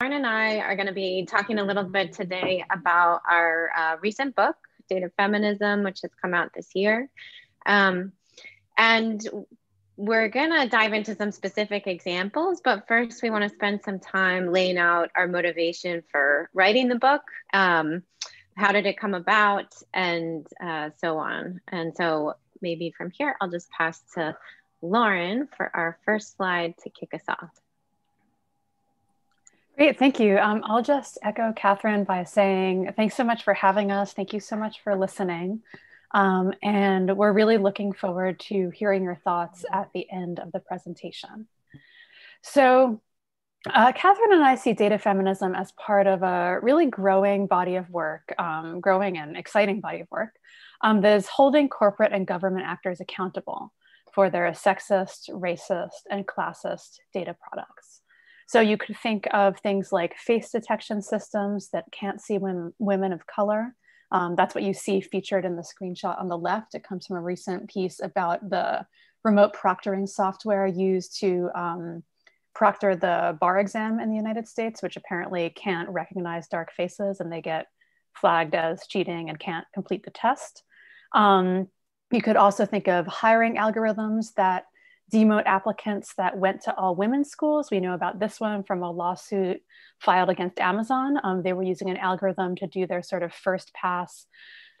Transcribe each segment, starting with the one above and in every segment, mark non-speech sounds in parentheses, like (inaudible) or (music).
Lauren and I are going to be talking a little bit today about our uh, recent book, Data Feminism, which has come out this year. Um, and we're going to dive into some specific examples, but first we want to spend some time laying out our motivation for writing the book. Um, how did it come about, and uh, so on. And so maybe from here, I'll just pass to Lauren for our first slide to kick us off. Great, thank you. Um, I'll just echo Catherine by saying thanks so much for having us. Thank you so much for listening. Um, and we're really looking forward to hearing your thoughts at the end of the presentation. So uh, Catherine and I see data feminism as part of a really growing body of work, um, growing and exciting body of work um, that is holding corporate and government actors accountable for their sexist, racist, and classist data products. So you could think of things like face detection systems that can't see when, women of color. Um, that's what you see featured in the screenshot on the left. It comes from a recent piece about the remote proctoring software used to um, proctor the bar exam in the United States, which apparently can't recognize dark faces and they get flagged as cheating and can't complete the test. Um, you could also think of hiring algorithms that demote applicants that went to all women's schools. We know about this one from a lawsuit filed against Amazon. Um, they were using an algorithm to do their sort of first pass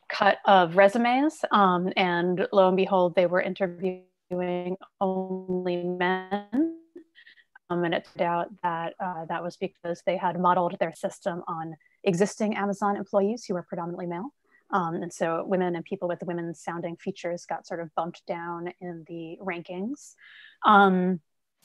cut of resumes. Um, and lo and behold, they were interviewing only men. Um, and it turned out that uh, that was because they had modeled their system on existing Amazon employees who were predominantly male. Um, and so women and people with women sounding features got sort of bumped down in the rankings. Um,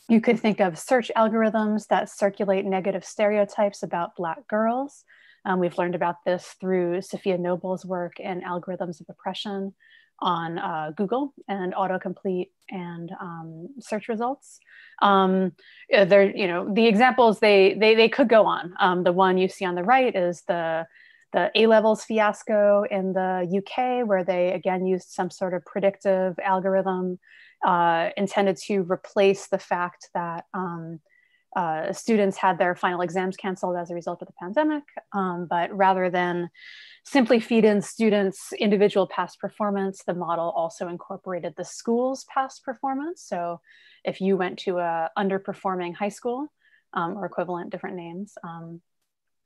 you could think of search algorithms that circulate negative stereotypes about Black girls. Um, we've learned about this through Safiya Noble's work in Algorithms of Oppression on uh, Google and autocomplete and um, search results. Um, they're, you know, the examples, they, they, they could go on. Um, the one you see on the right is the the A levels fiasco in the UK, where they again used some sort of predictive algorithm uh, intended to replace the fact that um, uh, students had their final exams canceled as a result of the pandemic. Um, but rather than simply feed in students' individual past performance, the model also incorporated the school's past performance. So if you went to a underperforming high school um, or equivalent different names, um,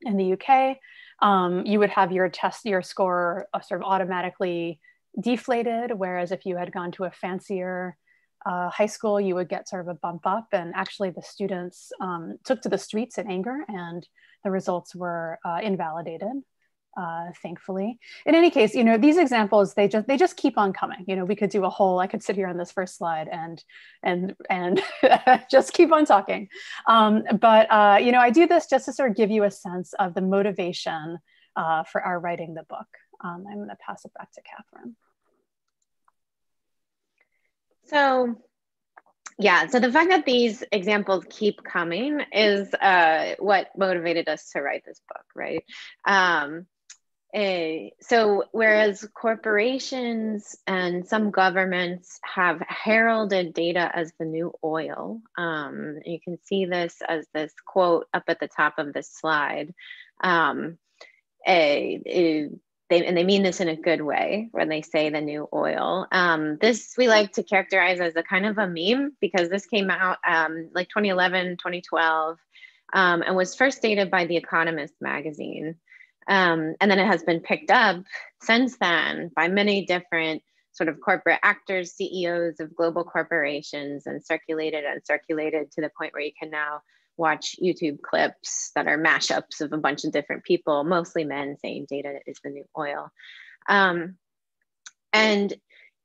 in the UK, um, you would have your test, your score uh, sort of automatically deflated. Whereas if you had gone to a fancier uh, high school, you would get sort of a bump up. And actually, the students um, took to the streets in anger, and the results were uh, invalidated uh, thankfully. In any case, you know, these examples, they just, they just keep on coming. You know, we could do a whole, I could sit here on this first slide and, and, and (laughs) just keep on talking. Um, but, uh, you know, I do this just to sort of give you a sense of the motivation uh, for our writing the book. Um, I'm going to pass it back to Catherine. So yeah, so the fact that these examples keep coming is uh, what motivated us to write this book, right? Um, uh, so whereas corporations and some governments have heralded data as the new oil, um, you can see this as this quote up at the top of this slide. Um, a, a, they, and they mean this in a good way when they say the new oil. Um, this we like to characterize as a kind of a meme because this came out um, like 2011, 2012, um, and was first dated by The Economist magazine. Um, and then it has been picked up since then by many different sort of corporate actors, CEOs of global corporations, and circulated and circulated to the point where you can now watch YouTube clips that are mashups of a bunch of different people, mostly men, saying data is the new oil. Um, and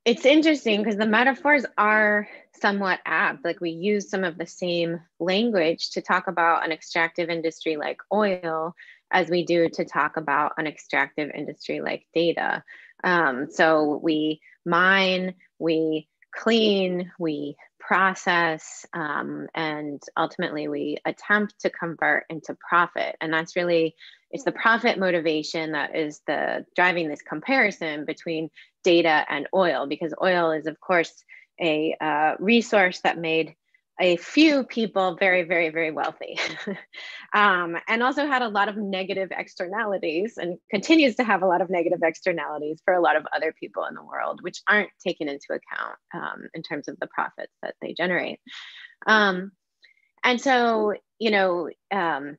it's interesting because the metaphors are somewhat apt. Like we use some of the same language to talk about an extractive industry like oil as we do to talk about an extractive industry like data. Um, so we mine, we clean, we process, um, and ultimately we attempt to convert into profit. And that's really, it's the profit motivation that is the driving this comparison between data and oil, because oil is of course a uh, resource that made a few people very, very, very wealthy, (laughs) um, and also had a lot of negative externalities and continues to have a lot of negative externalities for a lot of other people in the world, which aren't taken into account um, in terms of the profits that they generate. Um, and so, you know, um,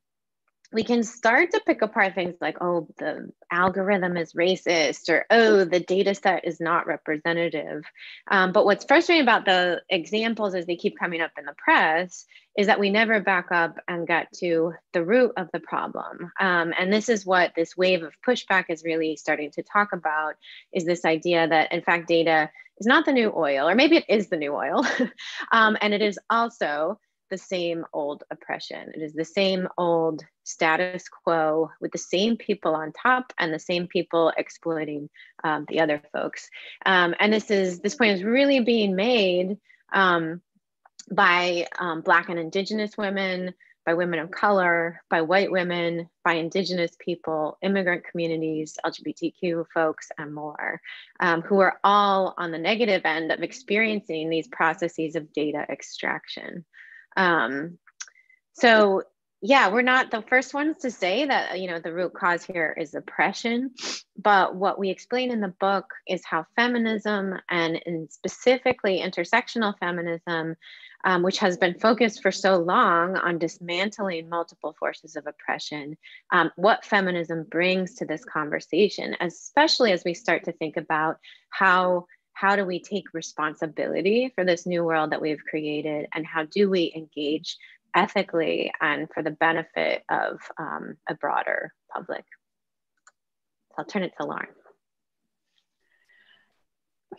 we can start to pick apart things like, oh, the algorithm is racist, or oh, the data set is not representative. Um, but what's frustrating about the examples as they keep coming up in the press is that we never back up and get to the root of the problem. Um, and this is what this wave of pushback is really starting to talk about is this idea that, in fact, data is not the new oil, or maybe it is the new oil. (laughs) um, and it is also the same old oppression. It is the same old status quo with the same people on top and the same people exploiting um, the other folks. Um, and this is this point is really being made um, by um, Black and Indigenous women, by women of color, by white women, by Indigenous people, immigrant communities, LGBTQ folks, and more, um, who are all on the negative end of experiencing these processes of data extraction. Um, so yeah, we're not the first ones to say that, you know, the root cause here is oppression. But what we explain in the book is how feminism and, specifically intersectional feminism, um, which has been focused for so long on dismantling multiple forces of oppression, um, what feminism brings to this conversation, especially as we start to think about how how do we take responsibility for this new world that we've created and how do we engage ethically and for the benefit of um, a broader public so i'll turn it to lauren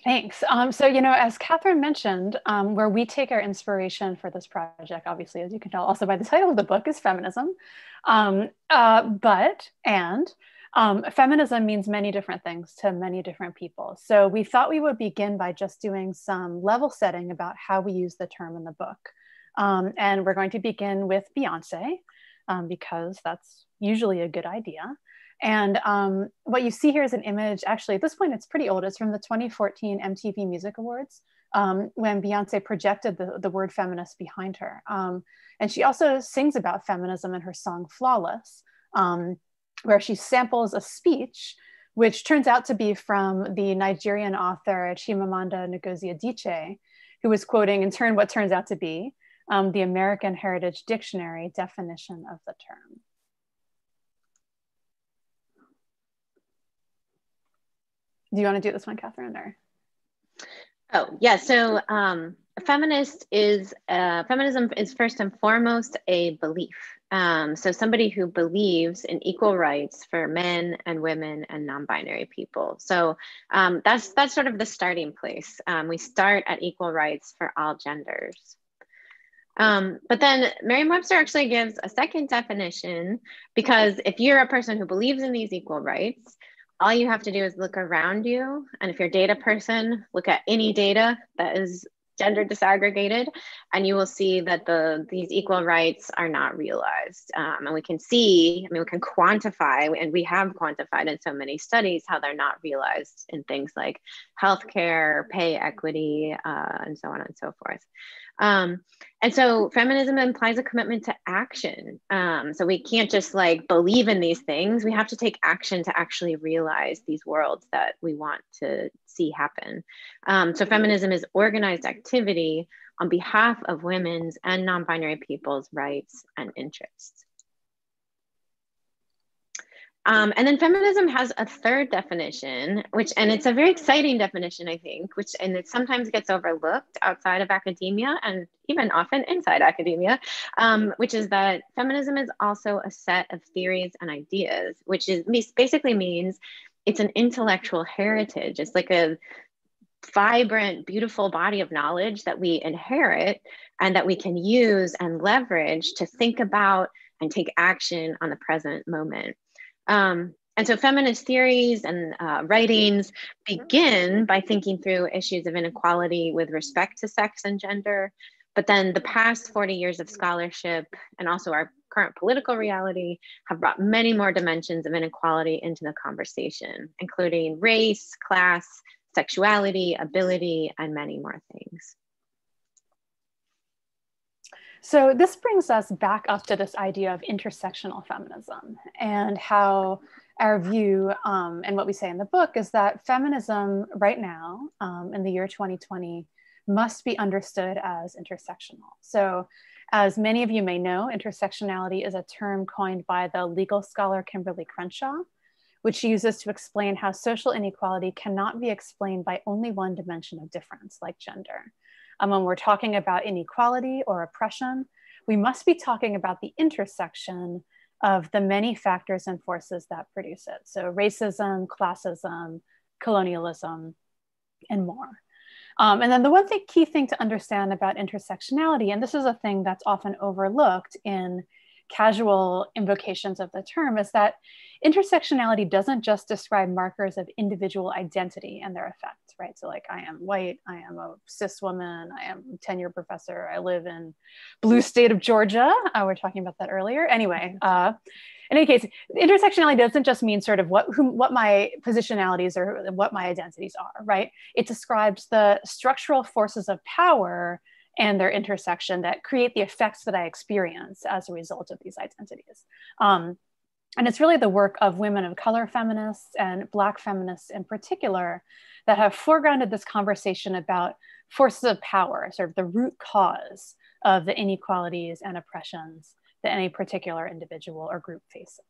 Thanks. Um, so, you know, as Catherine mentioned, um, where we take our inspiration for this project, obviously, as you can tell, also by the title of the book, is feminism. Um, uh, but, and um, feminism means many different things to many different people. So we thought we would begin by just doing some level setting about how we use the term in the book. Um, and we're going to begin with Beyonce um, because that's usually a good idea. And um, what you see here is an image, actually, at this point, it's pretty old. It's from the 2014 MTV Music Awards um, when Beyonce projected the, the word feminist behind her. Um, and she also sings about feminism in her song Flawless. Um, where she samples a speech, which turns out to be from the Nigerian author Chimamanda Ngozi Adichie, who was quoting in turn what turns out to be um, the American Heritage Dictionary definition of the term. Do you want to do this one, Catherine? Or? Oh, yeah. So um, feminist is, uh, feminism is first and foremost a belief. Um, so somebody who believes in equal rights for men and women and non-binary people. So um, that's that's sort of the starting place. Um, we start at equal rights for all genders. Um, but then Merriam-Webster actually gives a second definition because if you're a person who believes in these equal rights, all you have to do is look around you. And if you're a data person, look at any data that is gender disaggregated and you will see that the these equal rights are not realized um, and we can see i mean we can quantify and we have quantified in so many studies how they're not realized in things like healthcare pay equity uh, and so on and so forth um, and so feminism implies a commitment to action. Um, so we can't just like believe in these things. We have to take action to actually realize these worlds that we want to see happen. Um, so feminism is organized activity on behalf of women's and non-binary people's rights and interests. Um, and then feminism has a third definition, which, and it's a very exciting definition, I think, which, and it sometimes gets overlooked outside of academia and even often inside academia, um, which is that feminism is also a set of theories and ideas, which is basically means it's an intellectual heritage. It's like a vibrant, beautiful body of knowledge that we inherit and that we can use and leverage to think about and take action on the present moment. Um, and so feminist theories and uh, writings begin by thinking through issues of inequality with respect to sex and gender. But then the past 40 years of scholarship and also our current political reality have brought many more dimensions of inequality into the conversation, including race, class, sexuality, ability, and many more things. So this brings us back up to this idea of intersectional feminism and how our view um, and what we say in the book is that feminism right now um, in the year 2020 must be understood as intersectional. So as many of you may know, intersectionality is a term coined by the legal scholar Kimberlé Crenshaw, which she uses to explain how social inequality cannot be explained by only one dimension of difference, like gender. Um, when we're talking about inequality or oppression, we must be talking about the intersection of the many factors and forces that produce it. So racism, classism, colonialism, and more. Um, and then the one thing, key thing to understand about intersectionality, and this is a thing that's often overlooked in casual invocations of the term, is that intersectionality doesn't just describe markers of individual identity and their effects, right? So, like, I am white, I am a cis woman, I am a tenure professor, I live in blue state of Georgia. Uh, we are talking about that earlier. Anyway, uh, in any case, intersectionality doesn't just mean sort of what what my positionalities or what my identities are, right? It describes the structural forces of power and their intersection that create the effects that I experience as a result of these identities. Um, and it's really the work of women of color feminists and Black feminists in particular that have foregrounded this conversation about forces of power, sort of the root cause of the inequalities and oppressions that any particular individual or group faces.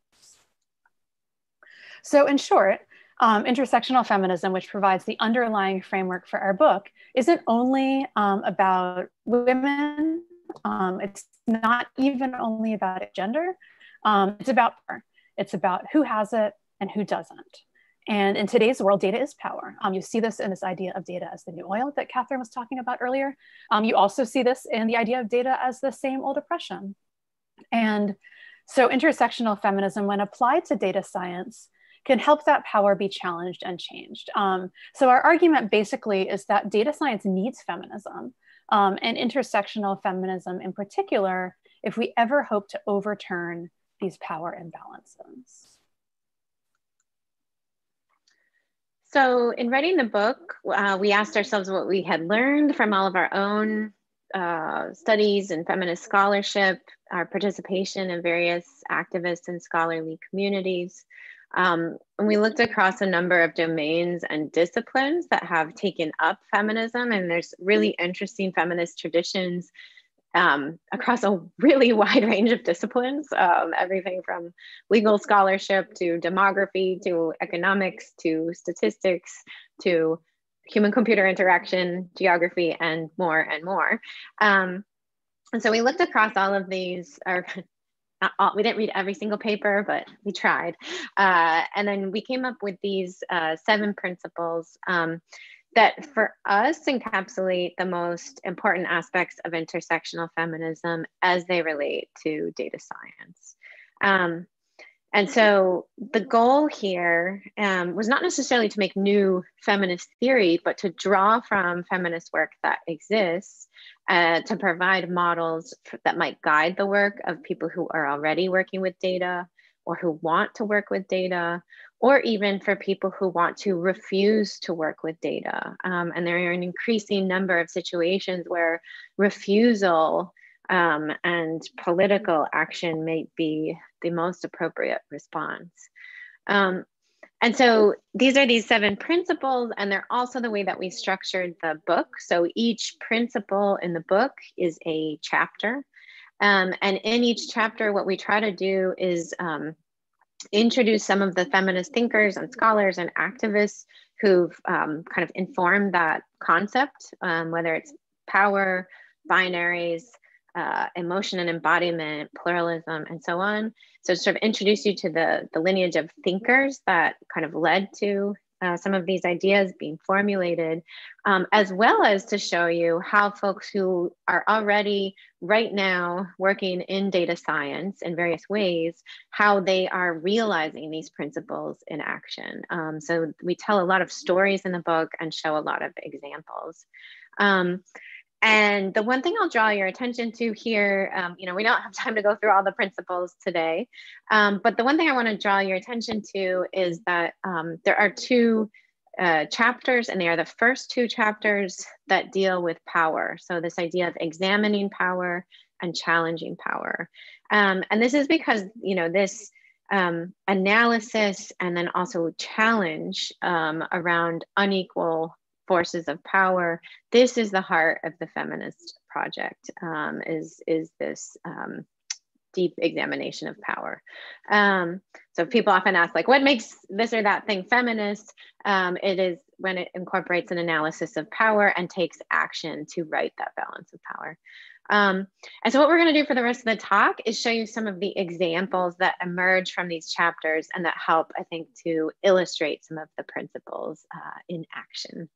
So in short, um, intersectional feminism, which provides the underlying framework for our book, isn't only um, about women. Um, it's not even only about gender. Um, it's about power. It's about who has it and who doesn't. And in today's world, data is power. Um, you see this in this idea of data as the new oil that Catherine was talking about earlier. Um, you also see this in the idea of data as the same old oppression. And so intersectional feminism, when applied to data science, can help that power be challenged and changed. Um, so our argument basically is that data science needs feminism um, and intersectional feminism in particular, if we ever hope to overturn these power imbalances. So in writing the book, uh, we asked ourselves what we had learned from all of our own uh, studies and feminist scholarship, our participation in various activist and scholarly communities. Um, and we looked across a number of domains and disciplines that have taken up feminism, and there's really interesting feminist traditions um, across a really (laughs) wide range of disciplines, um, everything from legal scholarship to demography to economics to statistics to human computer interaction, geography, and more and more. Um, and so we looked across all of these, or (laughs) all, we didn't read every single paper, but we tried. Uh, and then we came up with these uh, seven principles um, that for us encapsulate the most important aspects of intersectional feminism as they relate to data science. Um, and so the goal here um, was not necessarily to make new feminist theory, but to draw from feminist work that exists uh, to provide models that might guide the work of people who are already working with data or who want to work with data, or even for people who want to refuse to work with data. Um, and there are an increasing number of situations where refusal um, and political action may be the most appropriate response. Um, and so these are these seven principles, and they're also the way that we structured the book. So each principle in the book is a chapter. Um, and in each chapter, what we try to do is um, introduce some of the feminist thinkers and scholars and activists who've um, kind of informed that concept, um, whether it's power, binaries, uh, emotion and embodiment, pluralism, and so on. So to sort of introduce you to the, the lineage of thinkers that kind of led to uh, some of these ideas being formulated, um, as well as to show you how folks who are already right now working in data science in various ways, how they are realizing these principles in action. Um, so we tell a lot of stories in the book and show a lot of examples. Um, and the one thing I'll draw your attention to here, um, you know, we don't have (laughs) time to go through all the principles today, um, but the one thing I want to draw your attention to is that um, there are two uh, chapters, and they are the first two chapters that deal with power. So, this idea of examining power, and challenging power. Um, and this is because, you know, this um, analysis and then also challenge um, around unequal forces of power. This is the heart of the feminist project. Um, is is this um, deep examination of power? Um, so people often ask, like, what makes this or that thing feminist? Um, it is when it incorporates an analysis of power and takes action to right that balance of power. Um, and so what we're going to do for the rest of the talk is show you some of the examples that emerge from these chapters and that help, I think, to illustrate some of the principles uh, in action.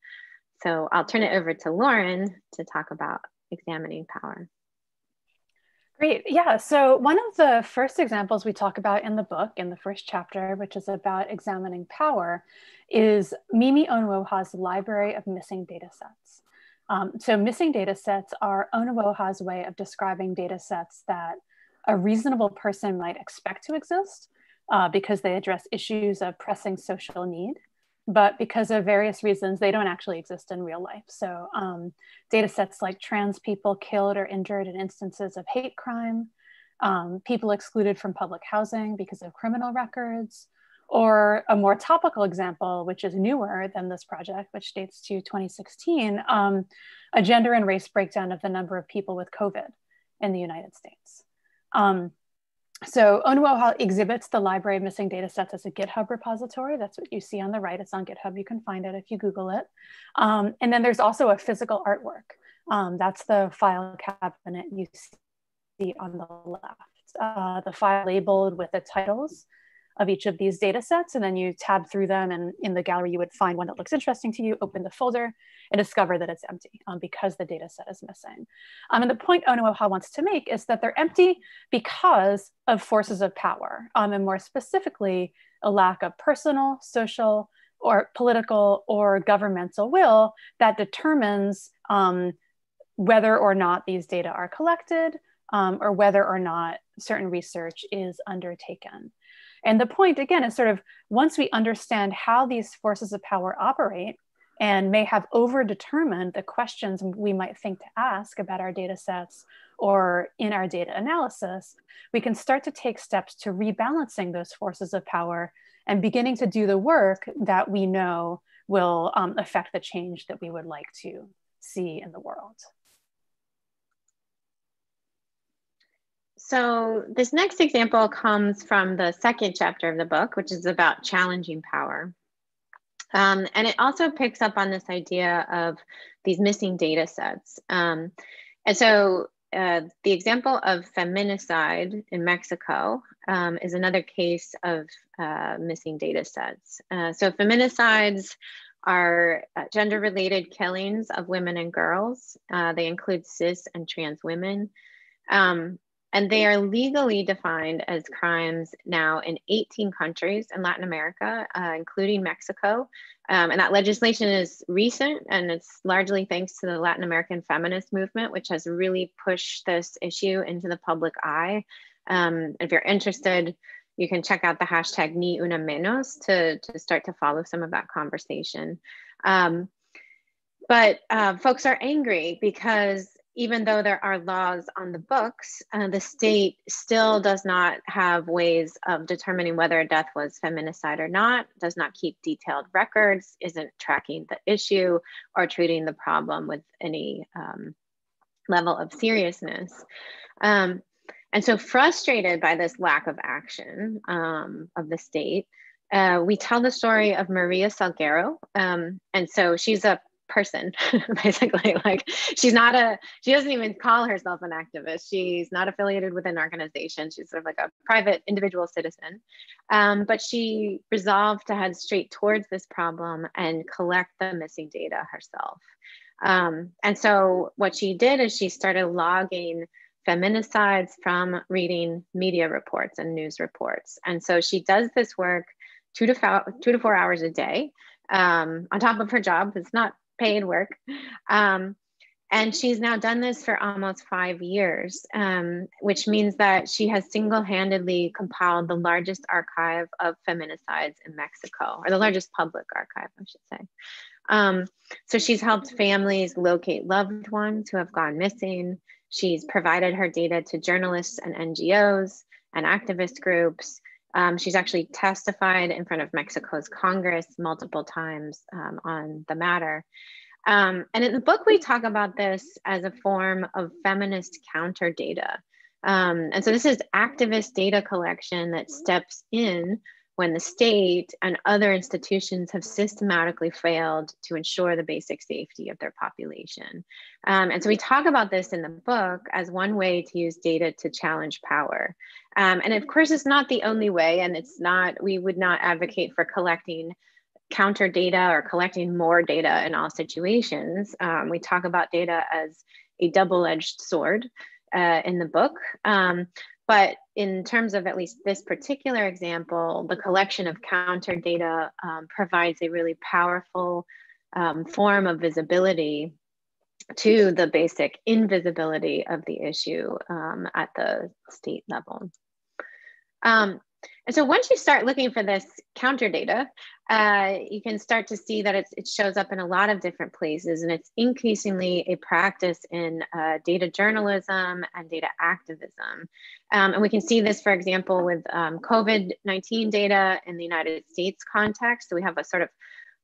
So I'll turn it over to Lauren to talk about examining power. Great. Yeah. So, one of the first examples we talk about in the book, in the first chapter, which is about examining power, is Mimi Onuoha's Library of Missing Data Sets. Um, so missing data sets are Onuoha's way of describing data sets that a reasonable person might expect to exist uh, because they address issues of pressing social need, but because of various reasons, they don't actually exist in real life. So um, data sets like trans people killed or injured in instances of hate crime, um, people excluded from public housing because of criminal records, or a more topical example, which is newer than this project, which dates to 2016, um, a gender and race breakdown of the number of people with COVID in the United States. Um, so Onuoha exhibits the library of missing data sets as a GitHub repository. That's what you see on the right. It's on GitHub. You can find it if you Google it. Um, and then there's also a physical artwork. Um, that's the file cabinet you see on the left. Uh, the file labeled with the titles of each of these data sets. And then you tab through them and in the gallery, you would find one that looks interesting to you, open the folder and discover that it's empty um, because the data set is missing. Um, and the point Onuoha wants to make is that they're empty because of forces of power. Um, and more specifically, a lack of personal, social, or political or governmental will that determines um, whether or not these data are collected um, or whether or not certain research is undertaken. And the point, again, is sort of once we understand how these forces of power operate and may have overdetermined the questions we might think to ask about our data sets or in our data analysis, we can start to take steps to rebalancing those forces of power and beginning to do the work that we know will um, affect the change that we would like to see in the world. So this next example comes from the second chapter of the book, which is about challenging power. Um, and it also picks up on this idea of these missing data sets. Um, and so uh, the example of feminicide in Mexico um, is another case of uh, missing data sets. Uh, so feminicides are uh, gender related killings of women and girls. Uh, they include cis and trans women. Um, and they are legally defined as crimes now in 18 countries in Latin America, uh, including Mexico. Um, and that legislation is recent, and it's largely thanks to the Latin American feminist movement, which has really pushed this issue into the public eye. Um, if you're interested, you can check out the hashtag Ni Una Menos to, to start to follow some of that conversation. Um, but uh, folks are angry because even though there are laws on the books, uh, the state still does not have ways of determining whether a death was feminicide or not, does not keep detailed records, isn't tracking the issue or treating the problem with any um, level of seriousness. Um, and so, frustrated by this lack of action um, of the state, uh, we tell the story of Maria Salguero. Um, and so she's a person (laughs) basically. Like she's not a she doesn't even call herself an activist. She's not affiliated with an organization. She's sort of like a private individual citizen. Um, but she resolved to head straight towards this problem and collect the missing data herself. Um, and so what she did is she started logging feminicides from reading media reports and news reports. And so she does this work two to, four, two to four hours a day um, on top of her job. It's not paid work. Um, and she's now done this for almost five years, um, which means that she has single handedly compiled the largest archive of feminicides in Mexico, or the largest public archive, I should say. Um, so she's helped families locate loved ones who have gone missing. She's provided her data to journalists and NGOs and activist groups. Um, she's actually testified in front of Mexico's Congress multiple times um, on the matter. Um, and in the book, we talk about this as a form of feminist counter data. Um, and so this is activist data collection that steps in when the state and other institutions have systematically failed to ensure the basic safety of their population. Um, and so we talk about this in the book as one way to use data to challenge power. Um, and of course, it's not the only way, and it's not, we would not advocate for collecting counter data or collecting more data in all situations. Um, we talk about data as a double edged sword uh, in the book. Um, but in terms of at least this particular example, the collection of counter data um, provides a really powerful um, form of visibility to the basic invisibility of the issue um, at the state level. Um, and so once you start looking for this counter data, uh, you can start to see that it shows up in a lot of different places and it's increasingly a practice in uh, data journalism and data activism. Um, and we can see this, for example, with um, COVID-19 data in the United States context. So we have a sort of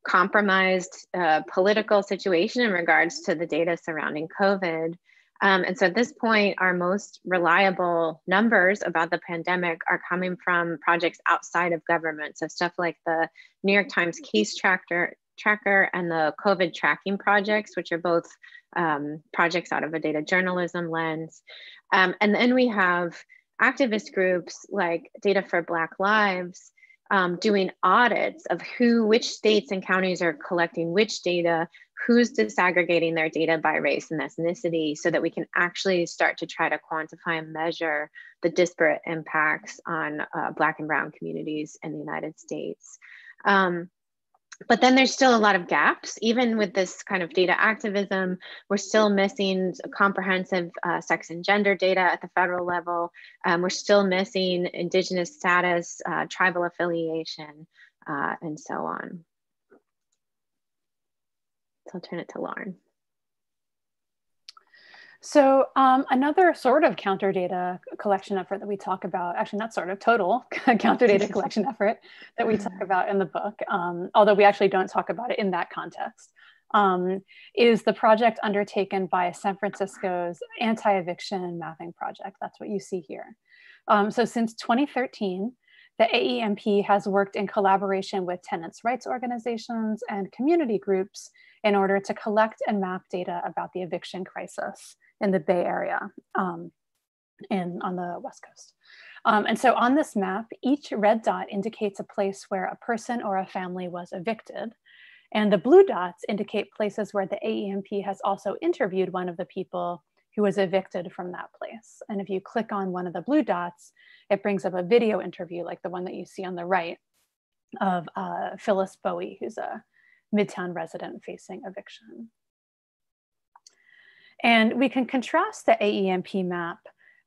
compromised uh, political situation in regards to the data surrounding COVID. Um, and so at this point, our most reliable numbers about the pandemic are coming from projects outside of government. So stuff like the New York Times Case Tracker, tracker and the COVID tracking projects, which are both um, projects out of a data journalism lens. Um, and then we have activist groups like Data for Black Lives um, doing audits of who, which states and counties are collecting which data, who's disaggregating their data by race and ethnicity so that we can actually start to try to quantify and measure the disparate impacts on uh, Black and Brown communities in the United States. Um, but then there's still a lot of gaps. Even with this kind of data activism, we're still missing comprehensive uh, sex and gender data at the federal level. Um, we're still missing Indigenous status, uh, tribal affiliation, uh, and so on. So I'll turn it to Lauren. So um, another sort of counter data collection effort that we talk about, actually not sort of, total (laughs) counter data collection (laughs) effort that we talk about in the book, um, although we actually don't talk about it in that context, um, is the project undertaken by San Francisco's anti-eviction mapping project. That's what you see here. Um, so since 2013, the AEMP has worked in collaboration with tenants' rights organizations and community groups in order to collect and map data about the eviction crisis in the Bay Area um, on the West Coast. Um, and so on this map, each red dot indicates a place where a person or a family was evicted. And the blue dots indicate places where the AEMP has also interviewed one of the people who was evicted from that place. And if you click on one of the blue dots, it brings up a video interview like the one that you see on the right of uh, Phyllis Bowie, who's a Midtown resident facing eviction. And we can contrast the AEMP map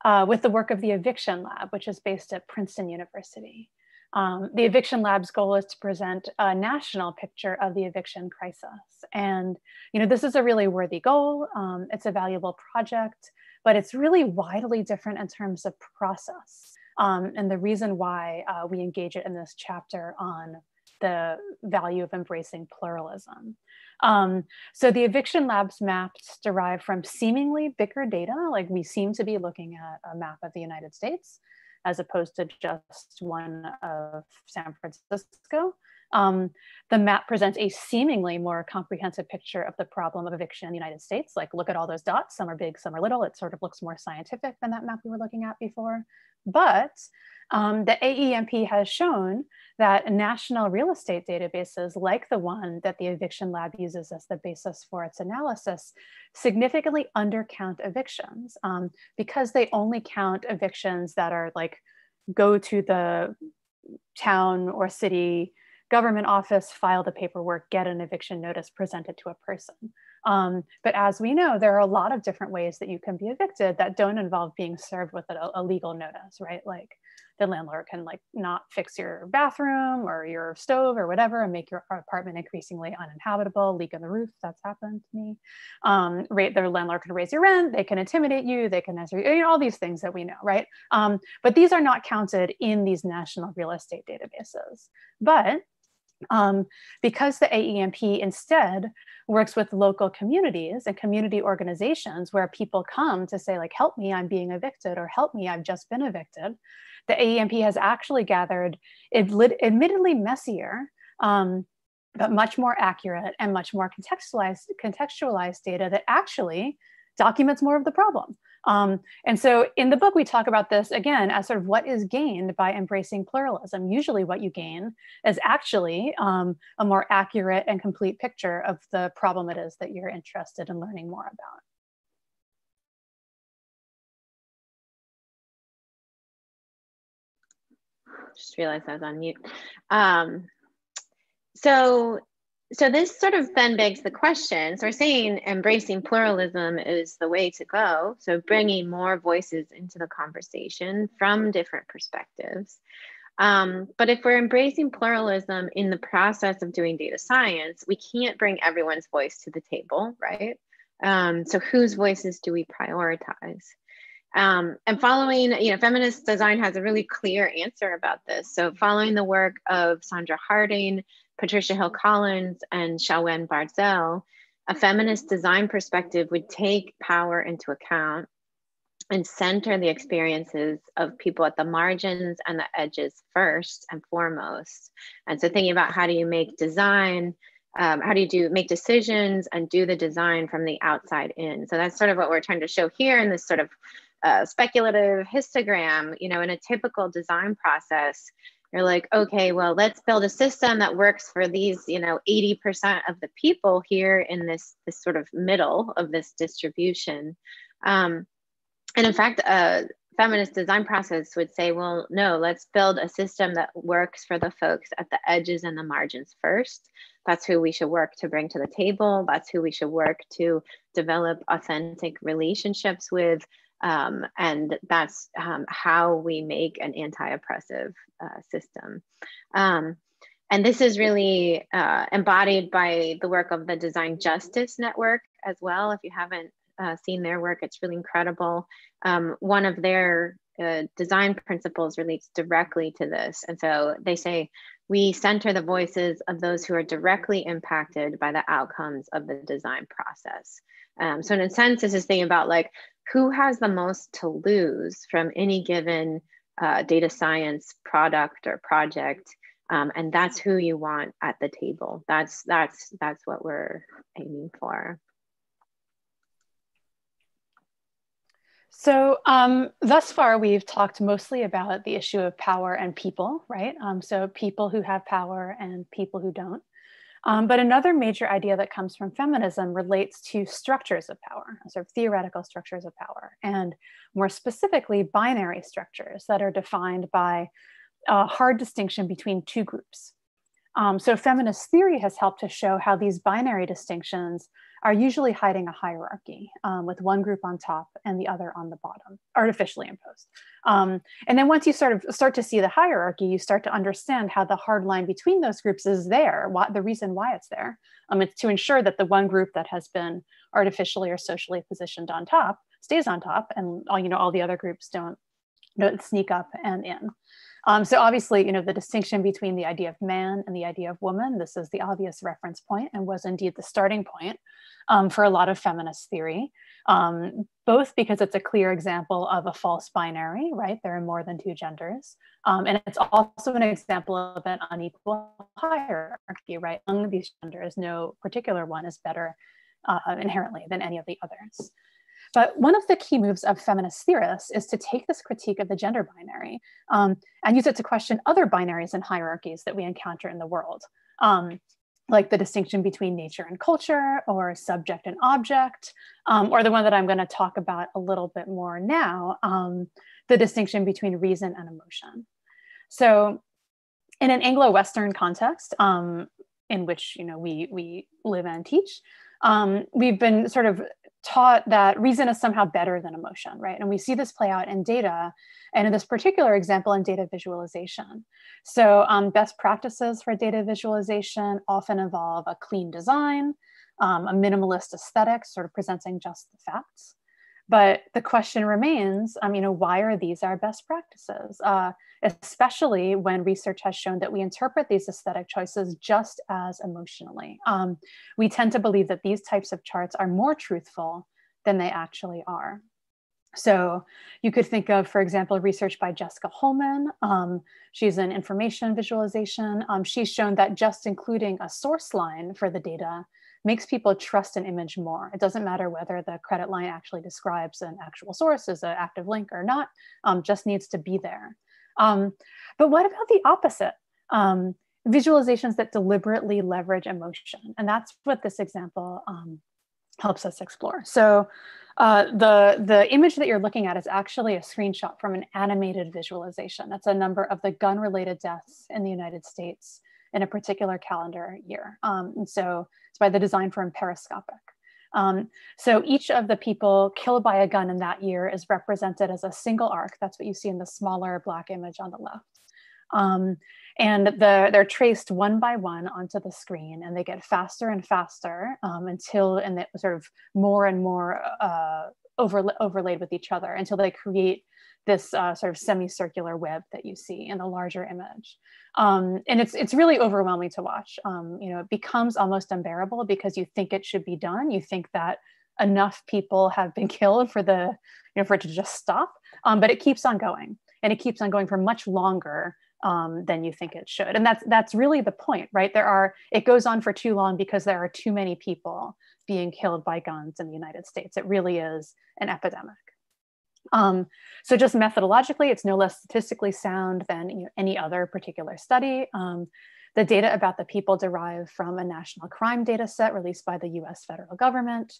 uh, with the work of the Eviction Lab, which is based at Princeton University. Um, the Eviction Lab's goal is to present a national picture of the eviction crisis. And, you know, this is a really worthy goal. Um, it's a valuable project, but it's really widely different in terms of process. Um, and the reason why uh, we engage it in this chapter on the value of embracing pluralism. Um, so the eviction labs maps derive from seemingly bigger data, like we seem to be looking at a map of the United States as opposed to just one of San Francisco. Um, the map presents a seemingly more comprehensive picture of the problem of eviction in the United States. Like look at all those dots, some are big, some are little. It sort of looks more scientific than that map we were looking at before. But um, the AEMP has shown that national real estate databases like the one that the eviction lab uses as the basis for its analysis significantly undercount evictions um, because they only count evictions that are like go to the town or city government office, file the paperwork, get an eviction notice presented to a person. Um, but as we know, there are a lot of different ways that you can be evicted that don't involve being served with a, a legal notice, right? Like the landlord can like not fix your bathroom or your stove or whatever and make your apartment increasingly uninhabitable leak in the roof that's happened to me. Um, rate their landlord can raise your rent they can intimidate you they can you know, all these things that we know right? Um, but these are not counted in these national real estate databases. But um, because the AEMP instead works with local communities and community organizations where people come to say like, help me, I'm being evicted, or help me, I've just been evicted, the AEMP has actually gathered admittedly messier, um, but much more accurate and much more contextualized, contextualized data that actually documents more of the problem. Um, and so in the book, we talk about this again as sort of what is gained by embracing pluralism. Usually, what you gain is actually um, a more accurate and complete picture of the problem it is that you're interested in learning more about. Just realized I was on mute. Um, so so this sort of then begs the question so we're saying embracing pluralism is the way to go so bringing more voices into the conversation from different perspectives. Um, but if we're embracing pluralism in the process of doing data science we can't bring everyone's voice to the table right? Um, so whose voices do we prioritize um, and following, you know, feminist design has a really clear answer about this. So following the work of Sandra Harding, Patricia Hill Collins and Shaowen Bardzell, a feminist design perspective would take power into account and center the experiences of people at the margins and the edges first and foremost. And so thinking about how do you make design, um, how do you do make decisions and do the design from the outside in. So that's sort of what we're trying to show here in this sort of speculative histogram. You know, in a typical design process, you're like okay well let's build a system that works for these you know 80% of the people here in this this sort of middle of this distribution. Um, and in fact a feminist design process would say well no let's build a system that works for the folks at the edges and the margins first. That's who we should work to bring to the table. That's who we should work to develop authentic relationships with um, and that's um, how we make an anti-oppressive uh, system. Um, and this is really uh, embodied by the work of the Design Justice Network as well. If you haven't uh, seen their work, it's really incredible. Um, one of their uh, design principles relates directly to this. And so they say, we center the voices of those who are directly impacted by the outcomes of the design process. Um, so in a sense, this is thinking about like who has the most to lose from any given uh, data science product or project um, and that's who you want at the table that's that's that's what we're aiming for So, um, thus far, we've talked mostly about the issue of power and people, right? Um, so, people who have power and people who don't. Um, but another major idea that comes from feminism relates to structures of power, sort of theoretical structures of power, and more specifically, binary structures that are defined by a hard distinction between two groups. Um, so, feminist theory has helped to show how these binary distinctions are usually hiding a hierarchy um, with one group on top and the other on the bottom, artificially imposed. Um, and then once you sort of start to see the hierarchy, you start to understand how the hard line between those groups is there, what, the reason why it's there. Um, it's to ensure that the one group that has been artificially or socially positioned on top stays on top and all, you know, all the other groups don't, don't sneak up and in. Um, so obviously, you know, the distinction between the idea of man and the idea of woman, this is the obvious reference point and was indeed the starting point um, for a lot of feminist theory, um, both because it's a clear example of a false binary, right? There are more than two genders. Um, and it's also an example of an unequal hierarchy, right? Among these genders, no particular one is better uh, inherently than any of the others. But one of the key moves of feminist theorists is to take this critique of the gender binary um, and use it to question other binaries and hierarchies that we encounter in the world. Um, like the distinction between nature and culture or subject and object, um, or the one that I'm going to talk about a little bit more now, um, the distinction between reason and emotion. So in an Anglo-Western context, um, in which you know we we live and teach, um, we've been sort of taught that reason is somehow better than emotion, right? And we see this play out in data, and in this particular example, in data visualization. So, um, best practices for data visualization often involve a clean design, um, a minimalist aesthetic, sort of presenting just the facts. But the question remains, um, you know, why are these our best practices? Uh, especially when research has shown that we interpret these aesthetic choices just as emotionally. Um, we tend to believe that these types of charts are more truthful than they actually are. So you could think of, for example, research by Jessica Hullman. Um, she's an information visualization. Um, she's shown that just including a source line for the data makes people trust an image more. It doesn't matter whether the credit line actually describes an actual source as an active link or not, um, just needs to be there. Um, but what about the opposite? Um, visualizations that deliberately leverage emotion. And that's what this example um, helps us explore. So uh, the, the image that you're looking at is actually a screenshot from an animated visualization. That's a number of the gun-related deaths in the United States in a particular calendar year. Um, and so it's by the design firm Periscopic. Um, so each of the people killed by a gun in that year is represented as a single arc. That's what you see in the smaller black image on the left. Um, and the, they're traced one by one onto the screen and they get faster and faster um, until, and they sort of more and more uh, overlaid with each other until they create this uh, sort of semicircular web that you see in the larger image. Um, and it's, it's really overwhelming to watch. Um, you know, it becomes almost unbearable because you think it should be done. You think that enough people have been (laughs) killed for the, you know, for it to just stop, um, but it keeps on going and it keeps on going for much longer um, than you think it should. And that's, that's really the point, right? There are, it goes on for too long because there are too many people being killed by guns in the United States. It really is an epidemic. Um, so just methodologically, it's no less statistically sound than you know, any other particular study. Um, the data about the people derived from a national crime data set released by the US federal government.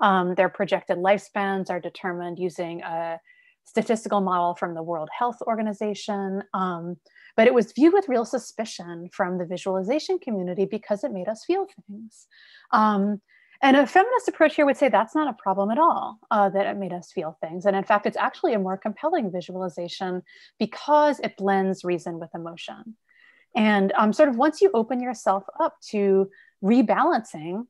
Um, their projected lifespans are determined using a statistical model from the World Health Organization. Um, but it was viewed with real suspicion from the visualization community because it made us feel things. And a feminist approach here would say that's not a problem at all, uh, that it made us feel things. And in fact, it's actually a more compelling visualization because it blends reason with emotion. And um, sort of once you open yourself up to rebalancing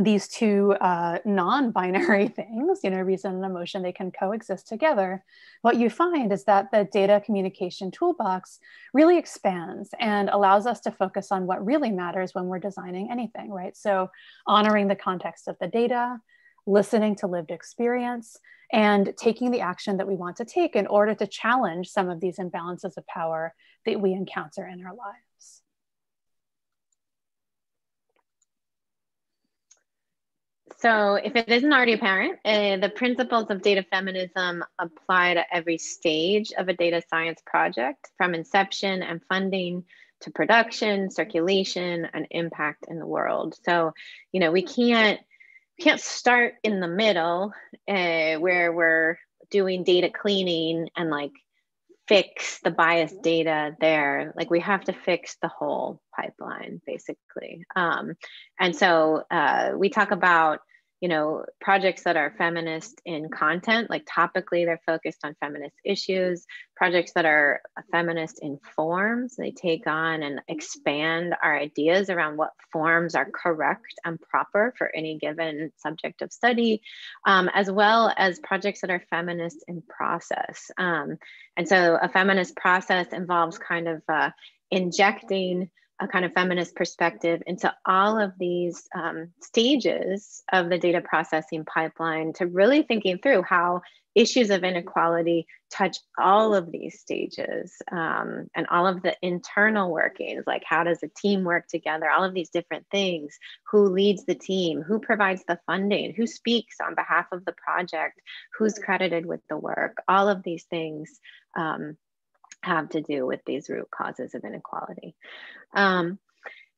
these two uh, non-binary (laughs) things, you know, reason and emotion, they can coexist together. What you find is that the data communication toolbox really expands and allows us to focus on what really matters when we're designing anything, right? So honoring the context of the data, listening to lived experience, and taking the action that we want to take in order to challenge some of these imbalances of power that we encounter in our lives. So, if it isn't already apparent, uh, the principles of data feminism apply to every stage of a data science project, from inception and funding to production, circulation, and impact in the world. So, you know, we can't we can't start in the middle uh, where we're doing data cleaning and like fix the biased data there like we have to fix the whole pipeline basically um, and so uh, we talk about you know, projects that are feminist in content, like topically, they're focused on feminist issues. Projects that are feminist in forms, they take on and expand our ideas around what forms are correct and proper for any given subject of study, um, as well as projects that are feminist in process. Um, and so a feminist process involves kind of uh, injecting a kind of feminist perspective into all of these um, stages of the data processing pipeline to really thinking through how issues of inequality touch all of these stages um, and all of the internal workings like how does a team work together all of these different things who leads the team who provides the funding who speaks on behalf of the project who's credited with the work all of these things um, have to do with these root causes of inequality. Um,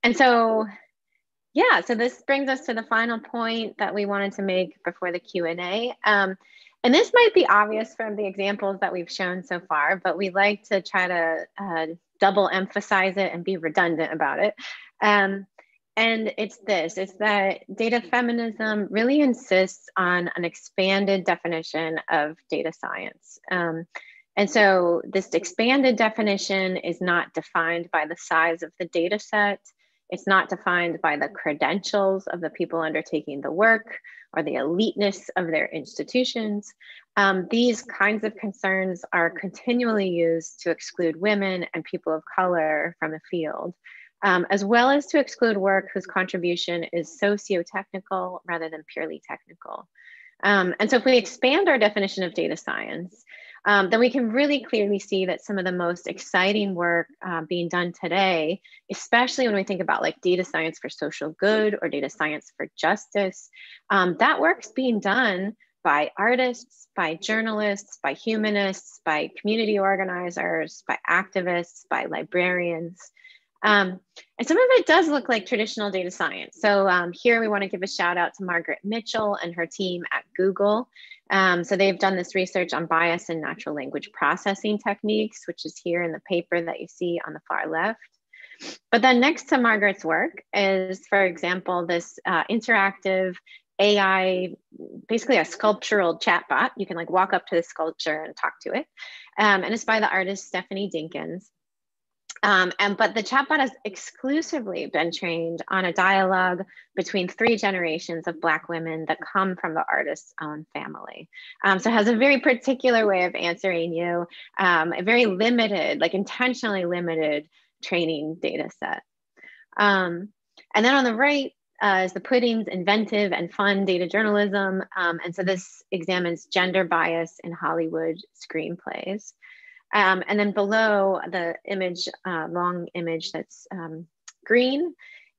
and so, yeah, so this brings us to the final point that we wanted to make before the Q&A. Um, and this might be obvious from the examples that we've shown so far, but we like to try to uh, double emphasize it and be redundant about it. Um, and it's this it's that data feminism really insists on an expanded definition of data science um, and so this expanded definition is not defined by the size of the data set it's not defined by the credentials of the people undertaking the work or the eliteness of their institutions. Um, these kinds of concerns are continually used to exclude women and people of color from the field, um, as well as to exclude work whose contribution is socio-technical rather than purely technical. Um, and so if we expand our definition of data science, um, then we can really clearly see that some of the most exciting work uh, being done today, especially when we think about like data science for social good or data science for justice, um, that work's being done by artists, by journalists, by humanists, by community organizers, by activists, by librarians. Um, and some of it does look like traditional data science. So um, here we want to give a shout out to Margaret Mitchell and her team at Google. Um, so they've done this research on bias in natural language processing techniques, which is here in the paper that you see on the far left. But then next to Margaret's work is, for example, this uh, interactive AI, basically a sculptural chatbot. You can like walk up to the sculpture and talk to it. Um, and it's by the artist Stephanie Dinkins. Um, and but the chatbot has exclusively been trained on a dialogue between three generations of Black women that come from the artist's own family. Um, so it has a very particular way of answering you, um, a very limited, like intentionally limited training data set. Um, and then on the right uh, is the Pudding's inventive and fun data journalism. Um, and so this examines gender bias in Hollywood screenplays. Um, and then below the image, uh, long image that's um, green,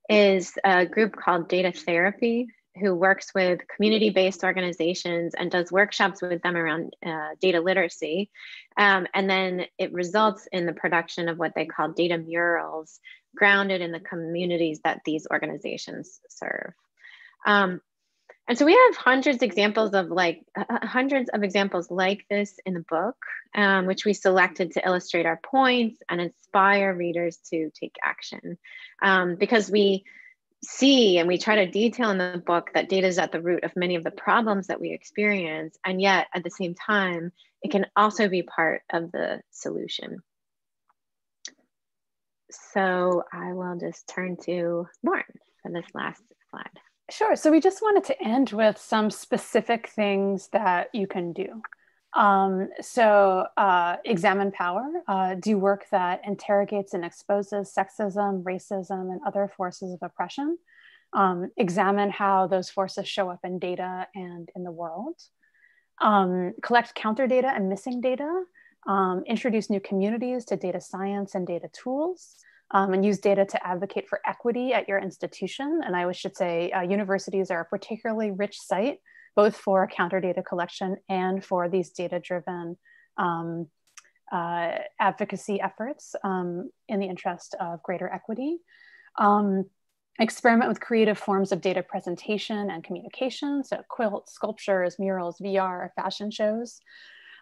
is a group called Data Therapy, who works with community-based organizations and does workshops with them around uh, data literacy. Um, and then it results in the production of what they call data murals, grounded in the communities that these organizations serve. Um, and so we have hundreds of examples of like uh, hundreds of examples like this in the book, um, which we selected to illustrate our points and inspire readers to take action. Um, because we see and we try to detail in the book that data is at the root of many of the problems that we experience. And yet at the same time, it can also be part of the solution. So I will just turn to Lauren for this last slide. Sure. So we just wanted to end with some specific things that you can do. Um, so uh, examine power, uh, do work that interrogates and exposes sexism, racism, and other forces of oppression. Um, examine how those forces show up in data and in the world. Um, collect counter data and missing data. Um, introduce new communities to data science and data tools um, and use data to advocate for equity at your institution. And I should say uh, universities are a particularly rich site, both for counter data collection and for these data-driven um, uh, advocacy efforts um, in the interest of greater equity. Um, experiment with creative forms of data presentation and communication, so quilts, sculptures, murals, VR, fashion shows.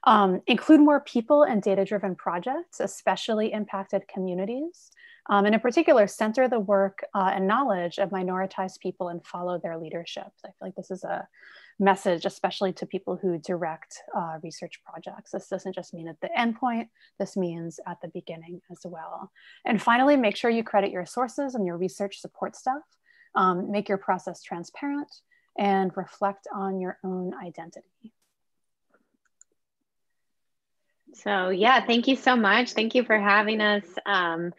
Um, include more people and data-driven projects, especially impacted communities. Um, and in particular, center the work uh, and knowledge of minoritized people and follow their leadership. I feel like this is a message, especially to people who direct uh, research projects. This doesn't just mean at the endpoint, this means at the beginning as well. And finally, make sure you credit your sources and your research support staff. Um, make your process transparent and reflect on your own identity. So yeah, thank you so much. Thank you for having us. Um,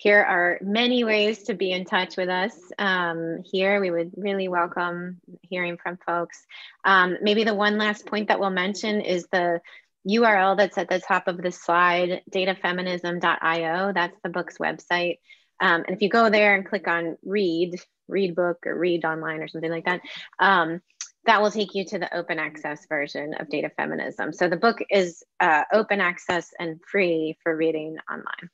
here are many ways to be in touch with us. Um, here, we would really welcome hearing from folks. Um, maybe the one last point that we'll mention is the URL that's at the top of the slide, datafeminism.io. That's the book's website. Um, and if you go there and click on read, read book or read online or something like that, um, that will take you to the open access version of data feminism. So the book is uh, open access and free for reading online.